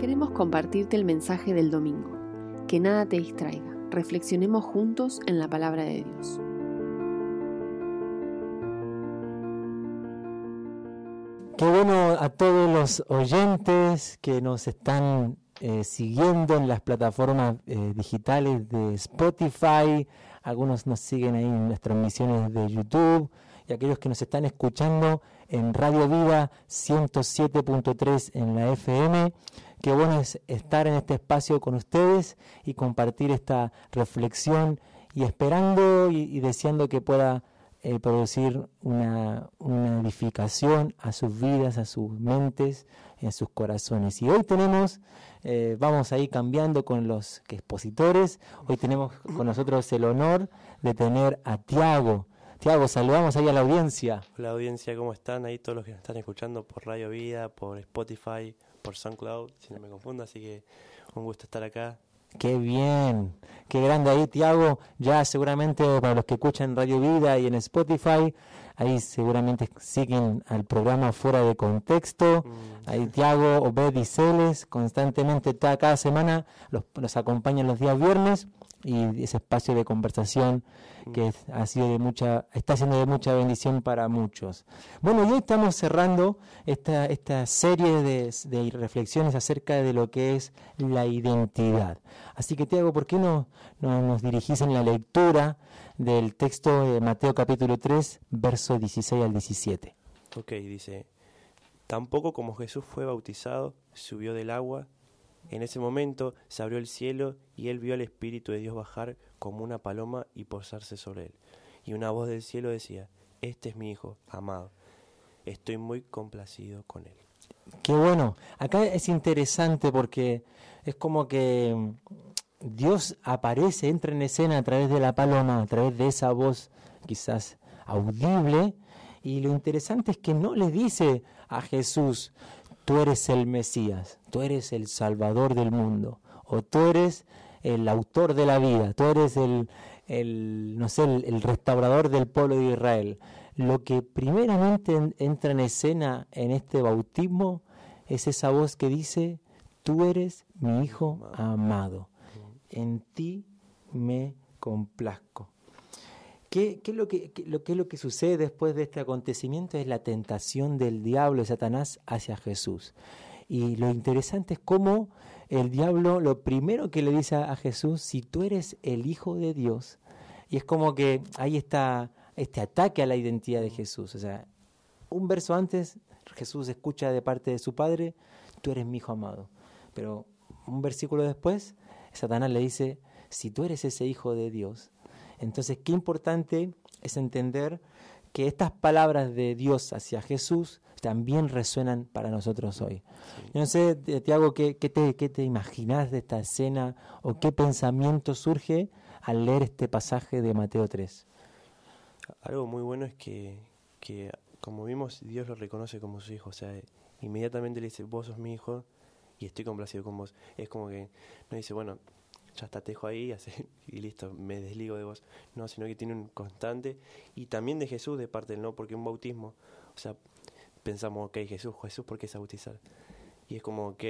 Queremos compartirte el mensaje del domingo. Que nada te distraiga. Reflexionemos juntos en la palabra de Dios. Qué bueno a todos los oyentes que nos están eh, siguiendo en las plataformas eh, digitales de Spotify. Algunos nos siguen ahí en las transmisiones de YouTube y aquellos que nos están escuchando en Radio Vida 107.3 en la FM. Qué bueno es estar en este espacio con ustedes y compartir esta reflexión y esperando y, deseando que pueda eh, producir una, una, edificación a sus vidas, a sus mentes, a sus corazones. Y hoy tenemos, eh, vamos a ir cambiando con los expositores, hoy tenemos con nosotros el honor de tener a Tiago. Tiago, saludamos ahí a la audiencia. Hola audiencia, ¿cómo están? Ahí todos los que nos están escuchando por Radio Vida, por Spotify, por SoundCloud, si no me confundo, así que un gusto estar acá. Qué bien, qué grande ahí, Tiago. Ya seguramente para los que escuchan Radio Vida y en Spotify, ahí seguramente siguen al programa fuera de contexto. Mm. Ahí Tiago, Obed y Celes, constantemente cada semana los, los acompañan los días viernes y ese espacio de conversación que ha sido de mucha, está siendo de mucha bendición para muchos. Bueno, y hoy estamos cerrando esta, esta serie de, de reflexiones acerca de lo que es la identidad. Así que Tiago, ¿por qué no, no nos dirigís en la lectura del texto de Mateo capítulo 3, verso 16 al 17? Ok, dice, tampoco como Jesús fue bautizado, subió del agua, en ese momento se abrió el cielo y él vio al Espíritu de Dios bajar como una paloma y posarse sobre él. Y una voz del cielo decía, este es mi Hijo, amado. Estoy muy complacido con él. Qué bueno. Acá es interesante porque es como que mm, Dios aparece, entra en escena a través de la paloma, a través de esa voz quizás audible. Y lo interesante es que no le dice a Jesús, tú eres el Mesías, tú eres el Salvador del mundo, o tú eres el autor de la vida, tú eres el, el no sé, el, restaurador del pueblo de Israel. Lo que primeramente entra en escena en este bautismo es esa voz que dice, tú eres mi hijo amado, en ti me complazco. ¿Qué, es lo que, es lo que sucede después de este acontecimiento? Es la tentación del diablo, de Satanás, hacia Jesús. Y lo interesante es cómo el diablo lo primero que le dice a Jesús, si tú eres el Hijo de Dios, y es como que ahí está este ataque a la identidad de Jesús. O sea, un verso antes Jesús escucha de parte de su Padre, tú eres mi Hijo amado. Pero un versículo después, Satanás le dice, si tú eres ese Hijo de Dios, entonces, qué importante es entender que estas palabras de Dios hacia Jesús también resuenan para nosotros hoy. Yo no sé, Tiago, ¿qué, qué, te, ¿qué te imaginas de esta escena o qué pensamiento surge al leer este pasaje de Mateo 3? Algo muy bueno es que, que, como vimos, Dios lo reconoce como su hijo. O sea, inmediatamente le dice, vos sos mi hijo y estoy complacido con vos. Es como que no dice, bueno, ya está, tejo ahí y listo, me desligo de vos. No, sino que tiene un constante y también de Jesús de parte del no, porque un bautismo, o sea, pensamos, ok, Jesús, Jesús, ¿por qué es bautizar? Y es como, ok,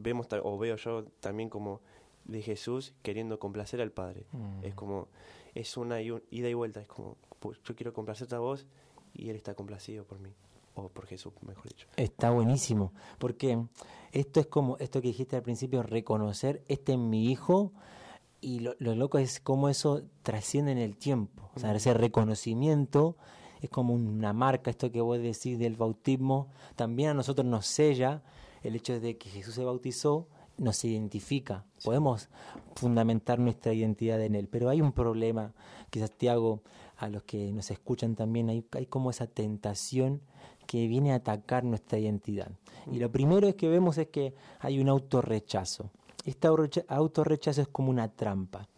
vemos, o veo yo también como de Jesús queriendo complacer al Padre. Es mm. como, es una ida y vuelta, es como, yo quiero complacerte a vos y Él está complacido por mí o por Jesús, mejor dicho. Está buenísimo, porque esto es como esto que dijiste al principio, reconocer, este es mi hijo, y lo, loco es cómo eso trasciende en el tiempo, o sea, ese reconocimiento es como una marca, esto que vos decís del bautismo, también a nosotros nos sella el hecho de que Jesús se bautizó, nos identifica, podemos fundamentar nuestra identidad en Él, pero hay un problema, quizás te hago a los que nos escuchan también, hay, hay como esa tentación que viene a atacar nuestra identidad. Y lo primero es que vemos es que hay un autorrechazo. Este autorrechazo es como una trampa.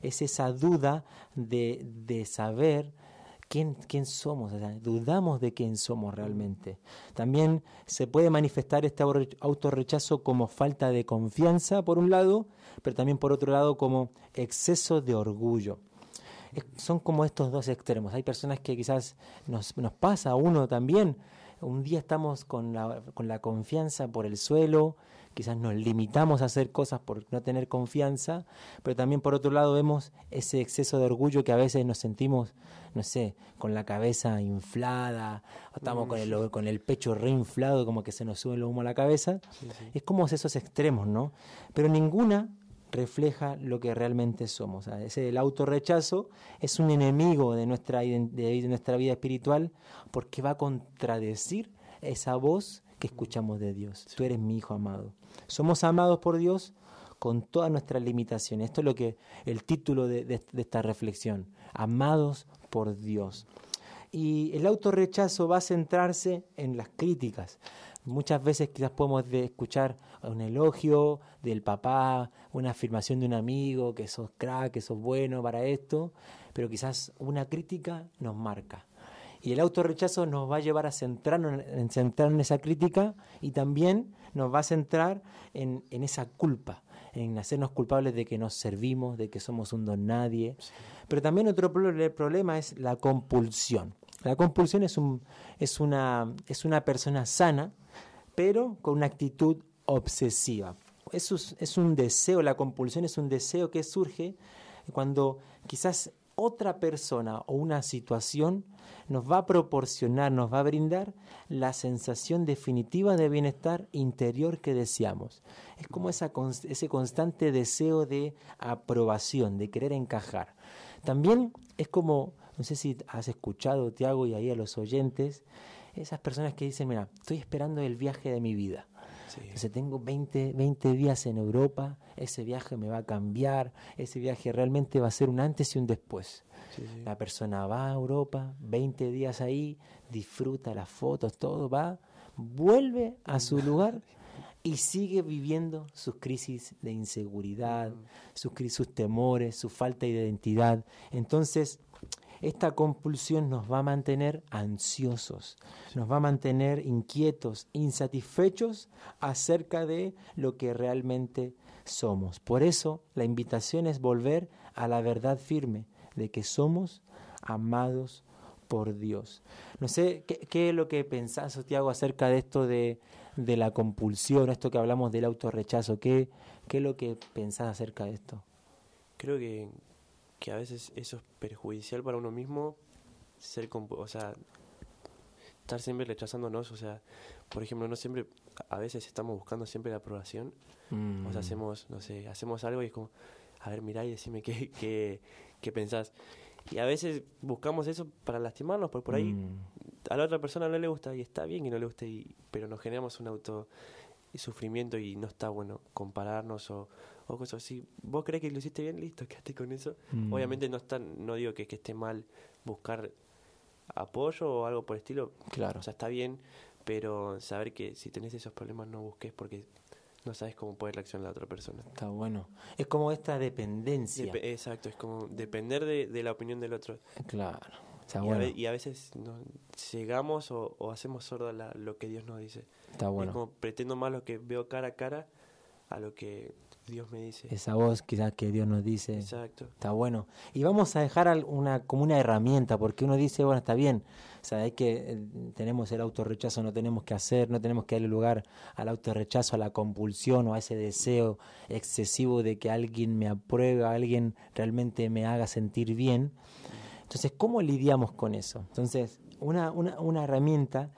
Es esa duda de, de saber quién, quién somos, dudamos de quién somos realmente. También se puede manifestar este autorrechazo como falta de confianza, por un lado, pero también por otro lado como exceso de orgullo son como estos dos extremos. Hay personas que quizás nos, nos pasa uno también. Un día estamos con la, con la confianza por el suelo, quizás nos limitamos a hacer cosas por no tener confianza, pero también por otro lado vemos ese exceso de orgullo que a veces nos sentimos, no sé, con la cabeza inflada, o estamos con el, con el pecho reinflado, como que se nos sube el humo a la cabeza. Es como esos extremos, ¿no? Pero ninguna refleja lo que realmente somos. Ese, el autorrechazo es un enemigo de nuestra, de nuestra vida espiritual porque va a contradecir esa voz que escuchamos de Dios. Tú eres mi hijo amado. Somos amados por Dios con todas nuestras limitaciones. Esto es lo que el título de, esta reflexión, amados por Dios. Y el autorrechazo va a centrarse en las críticas. Muchas veces quizás podemos escuchar un elogio del papá, una afirmación de un amigo, que sos crack, que sos bueno para esto, pero quizás una crítica nos marca. Y el autorrechazo nos va a llevar a centrarnos en, centrar en esa crítica y también nos va a centrar en, esa culpa, en hacernos culpables de que nos servimos, de que somos un don nadie. Pero también otro problema es la compulsión. La compulsión es, un, es, una, es una persona sana, pero con una actitud obsesiva. Eso es, es un deseo, la compulsión es un deseo que surge cuando quizás otra persona o una situación nos va a proporcionar, nos va a brindar la sensación definitiva de bienestar interior que deseamos. Es como esa, ese constante deseo de aprobación, de querer encajar. También es como, no sé si has escuchado, Tiago, y ahí a los oyentes, esas personas que dicen, mira, estoy esperando el viaje de mi vida. Entonces tengo 20, 20 días en Europa, ese viaje me va a cambiar, ese viaje realmente va a ser un antes y un después. La persona va a Europa, 20 días ahí, disfruta las fotos, todo, va, vuelve a su lugar y sigue viviendo sus crisis de inseguridad, sus, sus temores, su falta de identidad. Entonces, esta compulsión nos va a mantener ansiosos, nos va a mantener inquietos, insatisfechos acerca de lo que realmente somos. Por eso la invitación es volver a la verdad firme de que somos amados por Dios. No sé qué, es lo que pensás, Santiago, acerca de esto de, de, la compulsión, esto que hablamos del autorrechazo. ¿Qué, ¿Qué es lo que pensás acerca de esto? Creo que, que a veces eso es perjudicial para uno mismo, ser o sea, estar siempre rechazándonos, o sea, por ejemplo, no siempre, a veces estamos buscando siempre la aprobación, o sea, mm. hacemos, no sé, hacemos algo y es como, a ver, mirá y decime qué, qué, qué pensás. Y a veces buscamos eso para lastimarnos, porque por ahí mm. a la otra persona no le gusta y está bien que no le guste, y, pero nos generamos un auto sufrimiento y no está bueno compararnos o, o cosas así. ¿Vos crees que lo hiciste bien? Listo, quédate con eso. Mm. Obviamente no está, no digo que, que esté mal buscar apoyo o algo por el estilo. Claro. O sea, está bien, pero saber que si tenés esos problemas no busques porque no sabes cómo puede reaccionar la otra persona. Está bueno. Es como esta dependencia. exacto, es como depender de, de, la opinión del otro. Claro. Está y, bueno. a y, a veces no, llegamos o, o hacemos sordo la, lo que Dios nos dice. Está bueno. Es como pretendo más lo que veo cara a cara a lo que Dios me dice. Esa voz quizás que Dios nos dice. Exacto. Está bueno. Y vamos a dejar una, como una herramienta, porque uno dice, bueno, está bien, o sea, hay que, eh, tenemos el autorrechazo, no tenemos que hacer, no tenemos que darle lugar al autorrechazo, a la compulsión o a ese deseo excesivo de que alguien me apruebe, alguien realmente me haga sentir bien. Entonces, ¿cómo lidiamos con eso? Entonces, una, una, una herramienta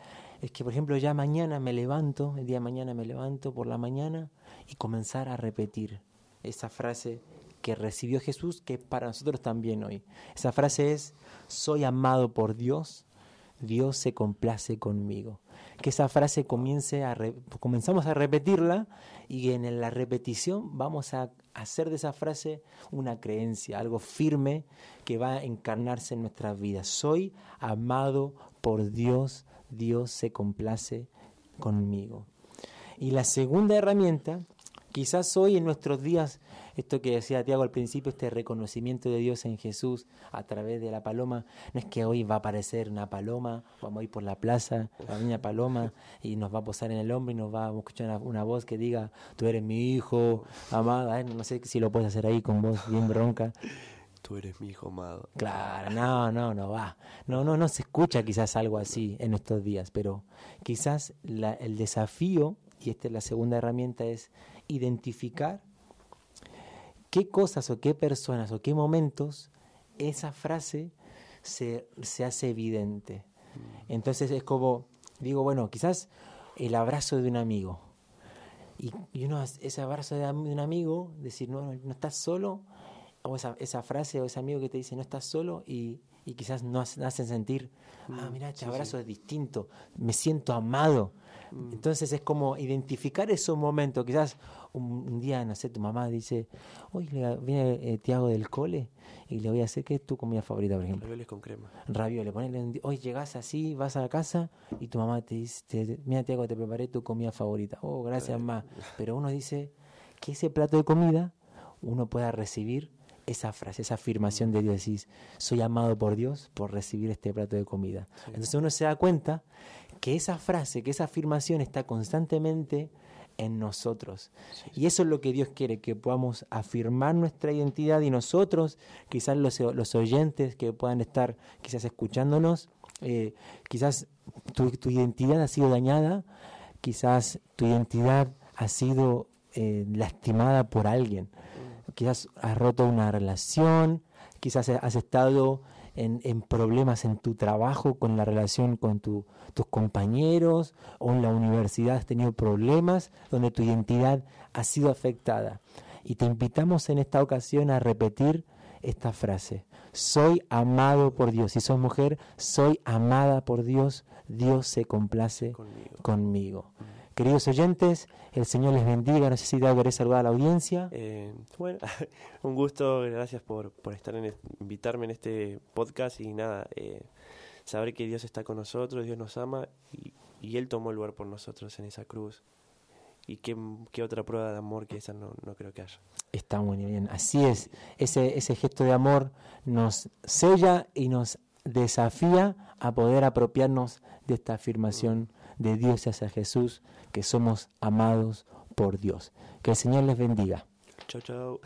es que, por ejemplo, ya mañana me levanto, el día de mañana me levanto por la mañana, y comenzar a repetir esa frase que recibió Jesús, que para nosotros también hoy. Esa frase es, soy amado por Dios, Dios se complace conmigo. Que esa frase comience a comenzamos a repetirla y en la repetición vamos a hacer de esa frase una creencia, algo firme que va a encarnarse en nuestras vidas. Soy amado por Dios, Dios se complace conmigo. Y la segunda herramienta Quizás hoy en nuestros días, esto que decía Tiago al principio, este reconocimiento de Dios en Jesús a través de la paloma, no es que hoy va a aparecer una paloma, vamos a ir por la plaza, la niña paloma, y nos va a posar en el hombro y nos va a escuchar una, voz que diga, tú eres mi hijo, amada, ¿eh? no sé si lo puedes hacer ahí con voz bien bronca. Tú eres mi hijo amado. Claro, no, no, no va. No, no, no se escucha quizás algo así en estos días, pero quizás el desafío y esta es la segunda herramienta, es identificar qué cosas o qué personas o qué momentos esa frase se, se hace evidente. Entonces es como, digo, bueno, quizás el abrazo de un amigo. Y, y uno, ese abrazo de, un amigo, decir, no, no estás solo, o esa, esa frase o ese amigo que te dice, no estás solo, y, y quizás nos hacen sentir, ah, mm, mira, este abrazo es distinto, me siento amado. Mm. Entonces es como identificar esos momentos. Quizás un, día, no sé, tu mamá dice, hoy viene eh, Tiago del cole y le voy a hacer, ¿qué es tu comida favorita, por ejemplo? Ravioles con crema. Ravioles, ponele, hoy llegas así, vas a la casa y tu mamá te dice, mira Tiago, te preparé tu comida favorita. Oh, gracias, mamá. Pero uno dice que ese plato de comida uno pueda recibir esa frase, esa afirmación de Dios, decís, soy amado por Dios por recibir este plato de comida. Entonces uno se da cuenta que esa frase, que esa afirmación está constantemente en nosotros. Y eso es lo que Dios quiere, que podamos afirmar nuestra identidad y nosotros, quizás los, los oyentes que puedan estar quizás escuchándonos, eh, quizás tu, tu, identidad ha sido dañada, quizás tu identidad ha sido eh, lastimada por alguien quizás has roto una relación, quizás has estado en, en, problemas en tu trabajo, con la relación con tus compañeros, o en la universidad has tenido problemas donde tu identidad ha sido afectada. Y te invitamos en esta ocasión a repetir esta frase. Soy amado por Dios. Si sos mujer, soy amada por Dios. Dios se complace conmigo. conmigo. Queridos oyentes, el Señor les bendiga. No sé si querés saludar a la audiencia. Eh, bueno, un gusto, gracias por, por estar en invitarme en este podcast y nada, eh, saber que Dios está con nosotros, Dios nos ama y, y, Él tomó el lugar por nosotros en esa cruz. Y qué, qué otra prueba de amor que esa no, no, creo que haya. Está muy bien, así es. Ese, ese gesto de amor nos sella y nos desafía a poder apropiarnos de esta afirmación de Dios hacia Jesús, que somos amados por Dios. Que el Señor les bendiga. Chao, chao.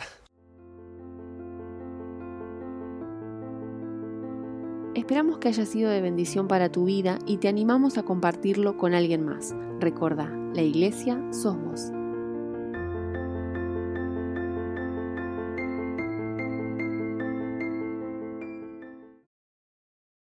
Esperamos que haya sido de bendición para tu vida y te animamos a compartirlo con alguien más. Recuerda, la iglesia sos vos.